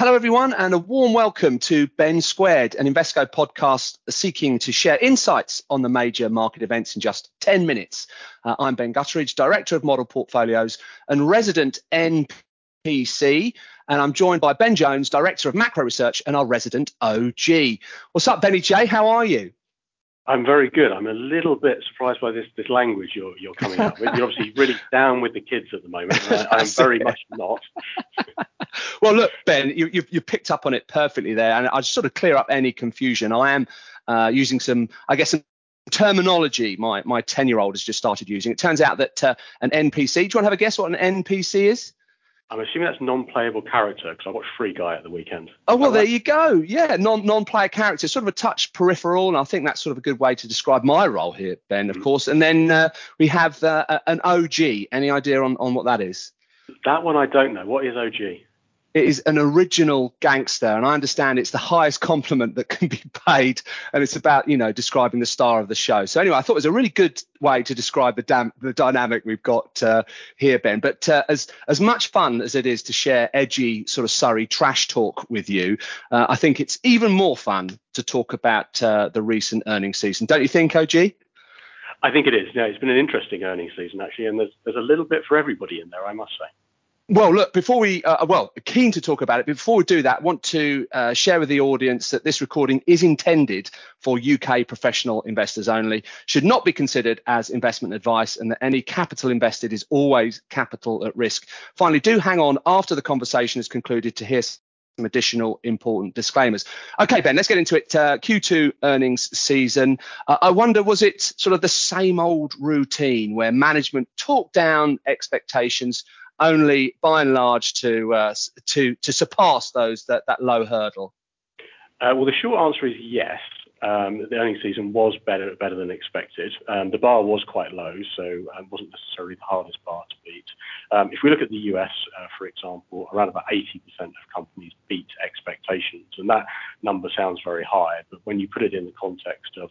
Hello, everyone, and a warm welcome to Ben Squared, an Invesco podcast seeking to share insights on the major market events in just 10 minutes. Uh, I'm Ben Gutteridge, Director of Model Portfolios and resident NPC, and I'm joined by Ben Jones, Director of Macro Research and our resident OG. What's up, Benny J? How are you? I'm very good. I'm a little bit surprised by this this language you're you're coming up with. You're obviously really down with the kids at the moment. I, am very it. much not. well, look, Ben, you, you you picked up on it perfectly there, and I'll just sort of clear up any confusion. I am uh, using some, I guess, some terminology my my 10 year old has just started using. It turns out that uh, an NPC. Do you want to have a guess what an NPC is? I'm assuming that's non-playable character because I watched Free Guy at the weekend. Oh well, there you go. Yeah, non non-player character, sort of a touch peripheral, and I think that's sort of a good way to describe my role here, Ben, of mm-hmm. course. And then uh, we have uh, an OG. Any idea on on what that is? That one I don't know. What is OG? It is an original gangster and i understand it's the highest compliment that can be paid and it's about you know describing the star of the show so anyway i thought it was a really good way to describe the dam- the dynamic we've got uh, here ben but uh, as as much fun as it is to share edgy sort of surrey trash talk with you uh, i think it's even more fun to talk about uh, the recent earnings season don't you think og I think it is. Yeah, it's been an interesting earnings season actually, and there's there's a little bit for everybody in there, I must say. Well, look, before we, uh, well, keen to talk about it. Before we do that, want to uh, share with the audience that this recording is intended for UK professional investors only, should not be considered as investment advice, and that any capital invested is always capital at risk. Finally, do hang on after the conversation is concluded to hear some additional important disclaimers. Okay, Ben, let's get into it. Uh, Q2 earnings season. Uh, I wonder, was it sort of the same old routine where management talked down expectations? Only by and large to uh, to to surpass those that that low hurdle? Uh, well, the short answer is yes. Um, the earnings season was better better than expected. Um, the bar was quite low, so it um, wasn't necessarily the hardest bar to beat. Um, if we look at the US, uh, for example, around about 80% of companies beat expectations, and that number sounds very high, but when you put it in the context of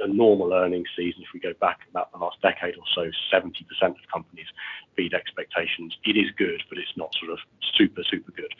a normal earnings season, if we go back about the last decade or so, 70% of companies beat expectations. It is good, but it's not sort of super, super good.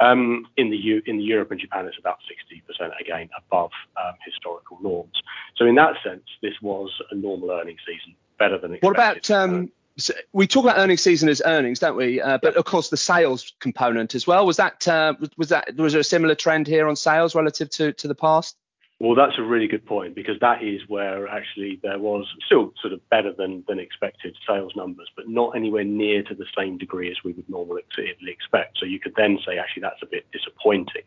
Um, in the U- in the Europe and Japan, it's about 60% again above um, historical norms. So in that sense, this was a normal earnings season, better than expected. What about um, so we talk about earnings season as earnings, don't we? Uh, but of course, the sales component as well. Was that uh, was that was there a similar trend here on sales relative to to the past? Well, that's a really good point because that is where actually there was still sort of better than, than expected sales numbers, but not anywhere near to the same degree as we would normally expect. So you could then say actually that's a bit disappointing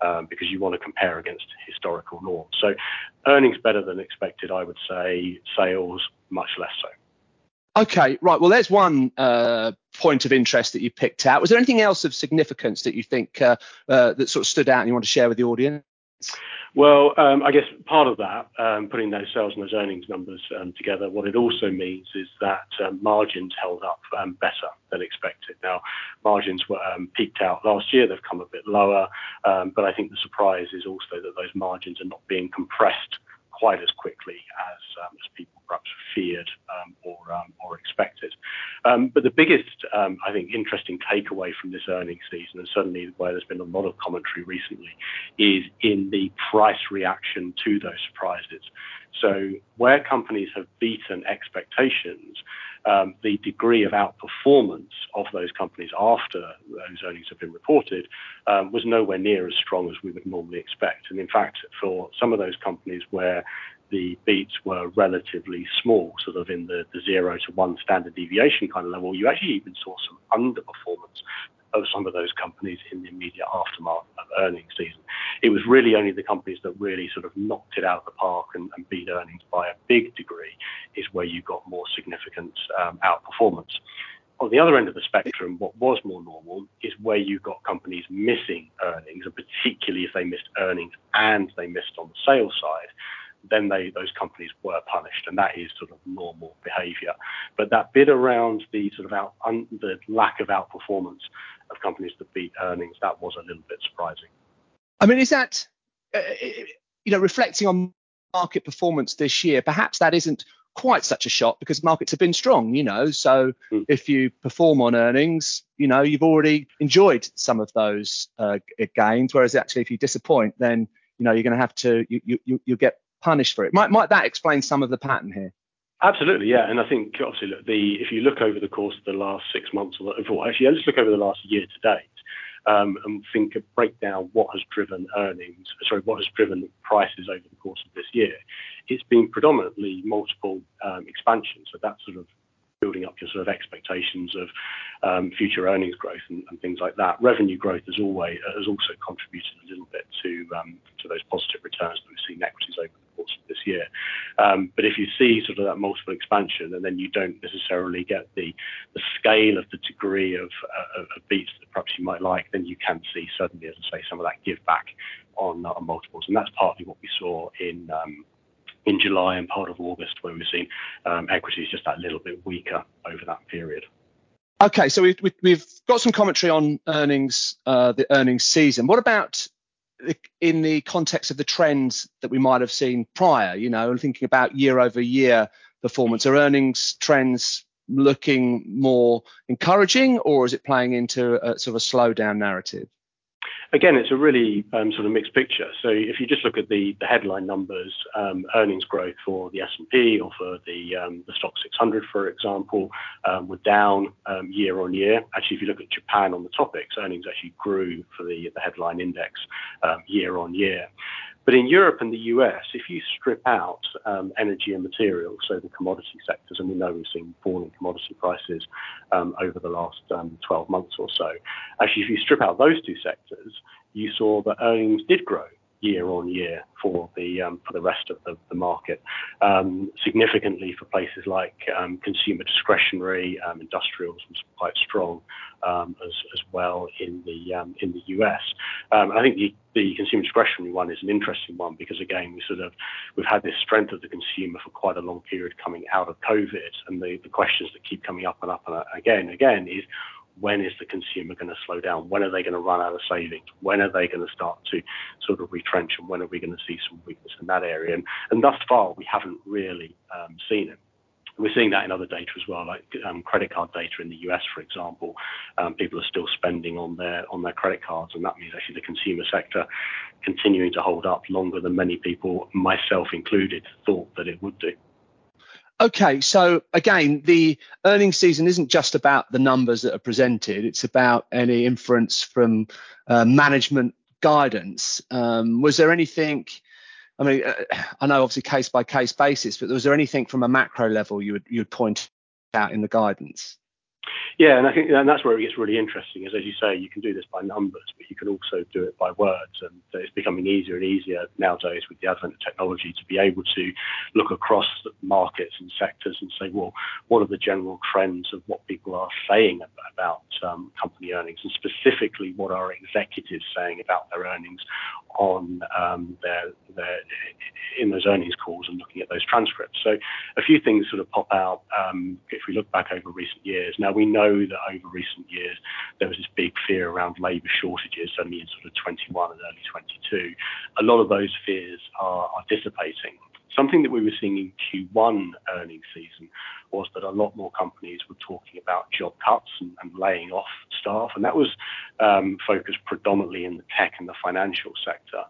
um, because you want to compare against historical norms. So earnings better than expected, I would say. Sales much less so. Okay, right. Well, there's one uh, point of interest that you picked out. Was there anything else of significance that you think uh, uh, that sort of stood out and you want to share with the audience? Well, um, I guess part of that, um, putting those sales and those earnings numbers um, together, what it also means is that um, margins held up um, better than expected. Now, margins were um, peaked out last year; they've come a bit lower, but I think the surprise is also that those margins are not being compressed quite as quickly as, as people perhaps feared um, or, um, or expected. Um, but the biggest, I think, interesting takeaway from this earnings season, and certainly where there's been a lot of commentary recently, is in the price reaction to those surprises. So where companies have beaten expectations, the degree of outperformance of those companies after those earnings have been reported was nowhere near as strong as we would normally expect. And in fact, for some of those companies where the beats were relatively small, sort of in the, the zero to one standard deviation kind of level, you actually even saw some underperformance of some of those companies in the immediate aftermath of earnings season. It was really only the companies that really sort of knocked it out of the park and, and beat earnings by a big degree is where you got more significant um, outperformance. On the other end of the spectrum, what was more normal is where you got companies missing earnings, and particularly if they missed earnings and they missed on the sales side, then they those companies were punished, and that is sort of normal behaviour. But that bit around the sort of out, un, the lack of outperformance of companies that beat earnings, that was a little bit surprising. I mean, is that uh, you know reflecting on market performance this year? Perhaps that isn't quite such a shock because markets have been strong, you know. So mm. if you perform on earnings, you know, you've already enjoyed some of those uh, gains. Whereas actually, if you disappoint, then you know you're going to have to you you you get punished for it. Might might that explain some of the pattern here? Absolutely, yeah. And I think obviously look, the if you look over the course of the last six months, or well, actually, let's look over the last year to date. Um, and think of break down what has driven earnings, sorry, what has driven prices over the course of this year. It's been predominantly multiple um, expansions. So that's sort of building up your sort of expectations of um, future earnings growth and, and, things like that. Revenue growth has always has also contributed a little bit to um, to those positive returns that we've seen in equities over this year. Um, but if you see sort of that multiple expansion, and then you don't necessarily get the scale of the degree of, beats that perhaps you might like, then you can see suddenly, as I say, some of that give back on, uh, multiples, and that's partly what we saw in um, July and part of August, where we've seen um, equities just that little bit weaker over that period. Okay, so we've, we've got some commentary on earnings, uh, the earnings season. What about in the context of the trends that we might have seen prior? You know, thinking about year over year performance, are earnings trends looking more encouraging, or is it playing into a sort of a slowdown narrative? Again, it's a really um, sort of mixed picture. So if you just look at the, headline numbers, um, earnings growth for the S&P or for the um, STOXX 600, for example, were down um, year on year. Actually, if you look at Japan on the TOPIX, earnings actually grew for the, headline index um, year on year. But in Europe and the US, if you strip out um, energy and materials, so the commodity sectors, and we know we've seen falling commodity prices um, over the last um, 12 months or so, actually, if you strip out those two sectors, you saw that earnings did grow year on year for the um, for the rest of the, market. Um, significantly for places like um, consumer discretionary, industrials was quite strong as, well in the in the US. I think the, consumer discretionary one is an interesting one because again we sort of we've had this strength of the consumer for quite a long period coming out of COVID, and the, questions that keep coming up and up and again and again is when is the consumer going to slow down? When are they going to run out of savings? When are they going to start to sort of retrench? And when are we going to see some weakness in that area? And, and thus far, we haven't really um, seen it. We're seeing that in other data as well, like um, credit card data in the US, for example. Um, people are still spending on their on their credit cards, and that means actually the consumer sector continuing to hold up longer than many people, myself included, thought that it would do. Okay, so again, the earnings season isn't just about the numbers that are presented, it's about any inference from uh, management guidance. Um, was there anything, I mean, uh, I know obviously case by case basis, but was there anything from a macro level you would, you would point out in the guidance? Yeah, and I think and that's where it gets really interesting. Is as you say, you can do this by numbers, but you can also do it by words, and it's becoming easier and easier nowadays with the advent of technology to be able to look across markets and sectors and say, well, what are the general trends of what people are saying about um, company earnings, and specifically what are executives saying about their earnings on um, their, their in those earnings calls and looking at those transcripts. So a few things sort of pop out um, if we look back over recent years. Now we know that over recent years there was this big fear around labour shortages, certainly in sort of 21 and early 22. A lot of those fears are, dissipating. Something that we were seeing in Q1 earnings season was that a lot more companies were talking about job cuts and, laying off staff, and that was um, focused predominantly in the tech and the financial sector.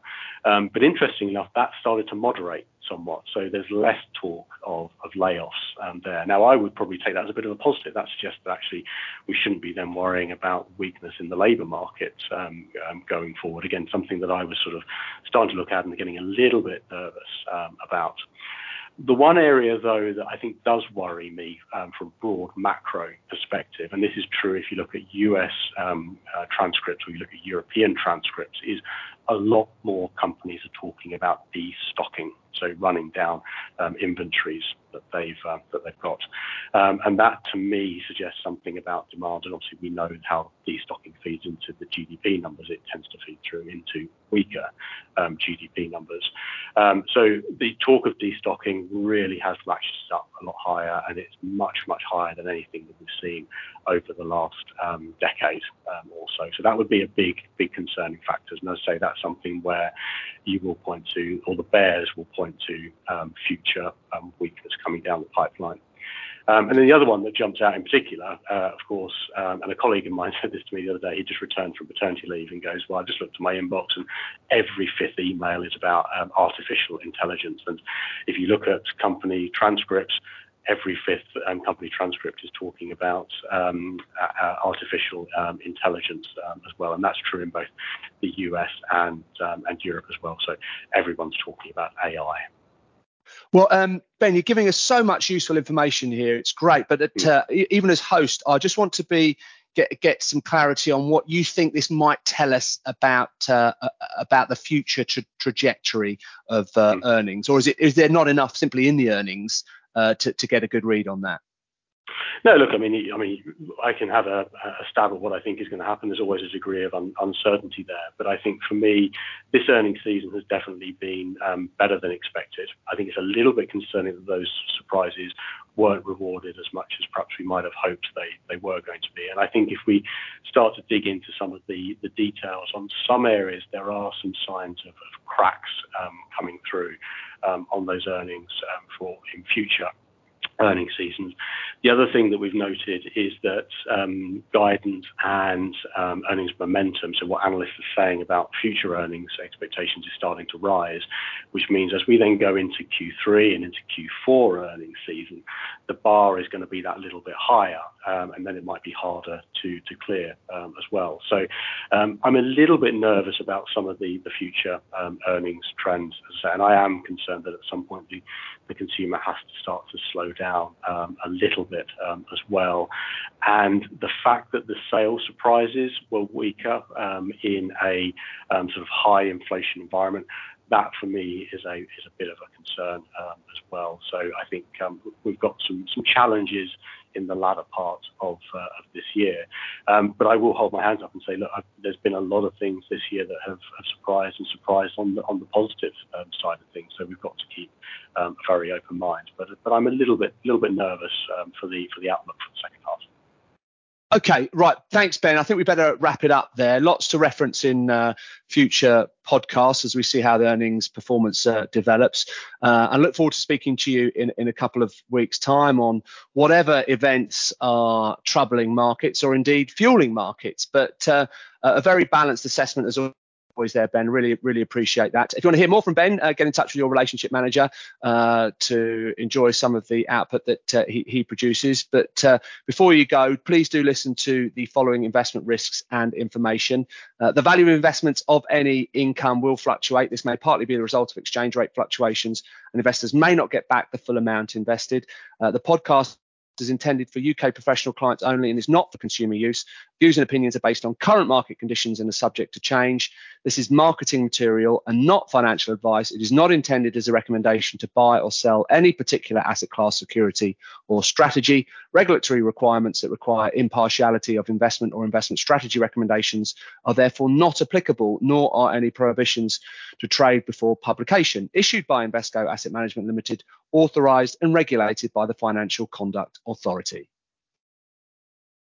Um, but interestingly enough, that started to moderate somewhat. So there's less talk of, of layoffs um, there. Now, I would probably take that as a bit of a positive. That suggests that actually we shouldn't be then worrying about weakness in the labour market um, um, going forward. Again, something that I was sort of starting to look at and getting a little bit nervous um, about. The one area, though, that I think does worry me um, from a broad macro perspective, and this is true if you look at US um, uh, transcripts or you look at European transcripts, is a lot more companies are talking about destocking, so running down um, inventories that they've uh, that they've got, um, and that to me suggests something about demand. And obviously, we know how destocking feeds into the GDP numbers. It tends to feed through into weaker um, GDP numbers. Um, so the talk of destocking really has ratcheted up a lot higher, and it's much, much higher than anything that we've seen over the last decade or so. So that would be a big, big concerning factor. And I say that's something where you will point to, or the bears will point to um, future um, weakness coming down the pipeline. Um, and then the other one that jumps out in particular, uh, of course, and a colleague of mine said this to me the other day. He just returned from paternity leave and goes, "Well, I just looked at my inbox, and every fifth email is about artificial intelligence. And if you look at company transcripts, every fifth um, company transcript is talking about um, uh, artificial um, intelligence um, as well, and that's true in both the US and um, and Europe as well. So everyone's talking about AI. Well, um, Ben, you're giving us so much useful information here. It's great, but at, hmm. uh, even as host, I just want to be get get some clarity on what you think this might tell us about uh, about the future tra- trajectory of uh, mm. earnings, or is it is there not enough simply in the earnings uh, to to get a good read on that? No, look, I mean, I mean, I can have a, a stab at what I think is going to happen. There's always a degree of un- uncertainty there, but I think for me, this earnings season has definitely been um, better than expected. I think it's a little bit concerning that those surprises weren't rewarded as much as perhaps we might have hoped they, they were going to be. And I think if we start to dig into some of the, the details on some areas, there are some signs of, of cracks um, coming through on those earnings um, for in future earning seasons. The other thing that we've noted is that um, guidance and um, earnings momentum, so what analysts are saying about future earnings expectations, is starting to rise, which means as we then go into Q3 and into Q4 earnings season, the bar is going to be that little bit higher, um, and then it might be harder to clear as well. So I'm a little bit nervous about some of the future earnings trends, and I am concerned that at some point the the consumer has to start to slow down um, a little bit um, as well. And the fact that the sales surprises were weaker um, in a um, sort of high inflation environment, that for me is a is a bit of a concern um, as well. So I think um, we've got some some challenges in the latter part of, uh, this year. Um, but I will hold my hands up and say, look, there's been a lot of things this year that have, surprised and surprised on the on the positive side of things. So we've got to keep a very open mind. I'm a little bit little bit nervous for the for the outlook for the second half. Okay, right. Thanks, Ben. I think we better wrap it up there. Lots to reference in uh, future podcasts as we see how the earnings performance uh, develops. Uh, and look forward to speaking to you in, in a couple of weeks' time on whatever events are troubling markets or indeed fueling markets. But uh, a very balanced assessment as always there, Ben. Really, really appreciate that. If you want to hear more from Ben, uh, get in touch with your relationship manager uh, to enjoy some of the output that uh, he, he, produces. But uh, before you go, please do listen to the following investment risks and information. Uh, the value of investments of any income will fluctuate. This may partly be the result of exchange rate fluctuations, and investors may not get back the full amount invested. Uh, the podcast is intended for UK professional clients only and is not for consumer use. Views and opinions are based on current market conditions and are subject to change. This is marketing material and not financial advice. It is not intended as a recommendation to buy or sell any particular asset class, security, or strategy. Regulatory requirements that require impartiality of investment or investment strategy recommendations are therefore not applicable, nor are any prohibitions to trade before publication. Issued by Invesco Asset Management Limited, authorised and regulated by the Financial Conduct Authority.